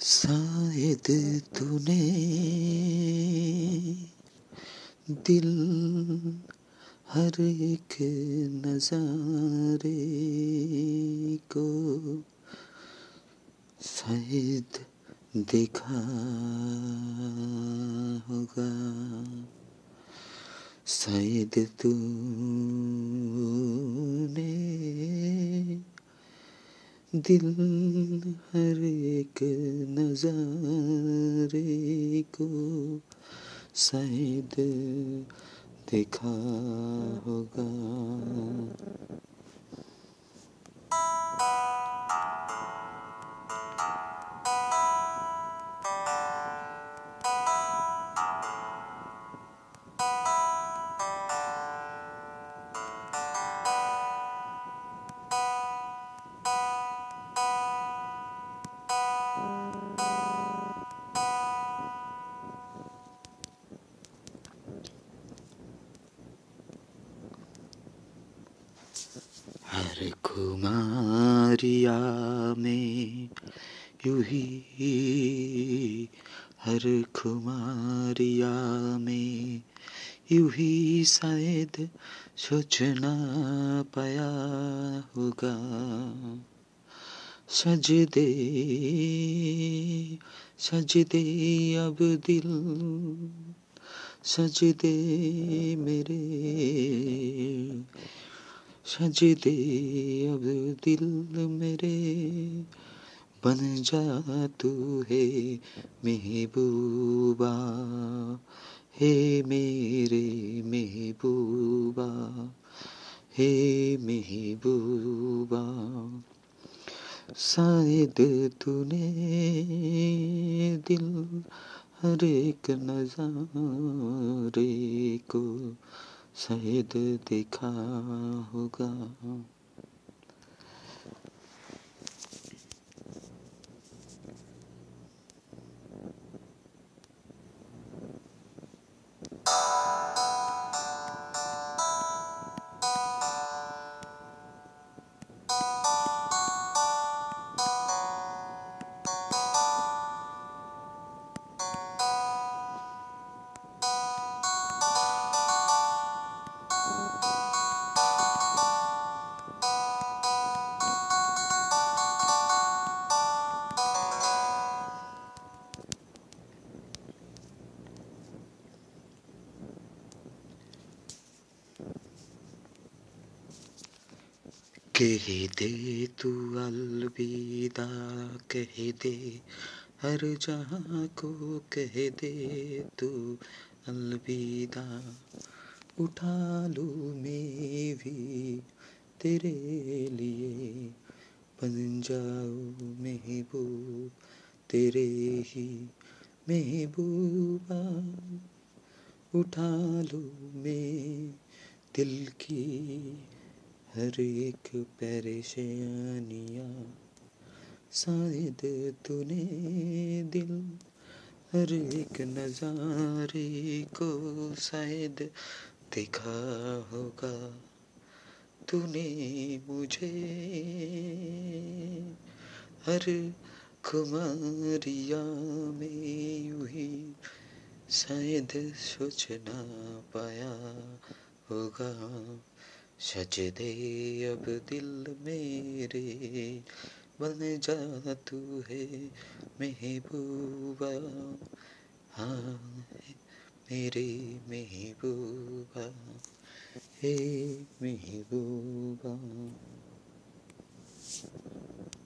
शायद तूने दिल हर एक नजारे को शायद देखा होगा। शायद तूने दिल हर एक नजारे को शायद देखा होगा हर खुमारिया में यू ही हर खुमारिया में यू ही शायद सोचना पाया होगा। सज दे सज दे अब दिल सज दे मेरे सज दे अब दिल मेरे। बन जा तू है महबूबा, हे मेरे महबूबा, हे महबूबा। शायद तूने दिल हर एक नजारे को शायद देखा होगा। कह दे तू अलविदा, कह दे हर जहाँ को कह दे तू अलविदा। उठा लूँ मैं भी तेरे लिए, बन जाऊँ महबूब तेरे ही महबूबा। उठा लूँ मैं दिल की हर एक परेशानियाँ शायद तूने दिल, हर एक नज़ारे को शायद देखा होगा तूने मुझे। हर खुमारिया में यूँ ही शायद सोचना पाया होगा। सज दे अब दिल मेरे, बन जा तू है महबूबा। हाँ मेरे महबूबा, हे महबूबा।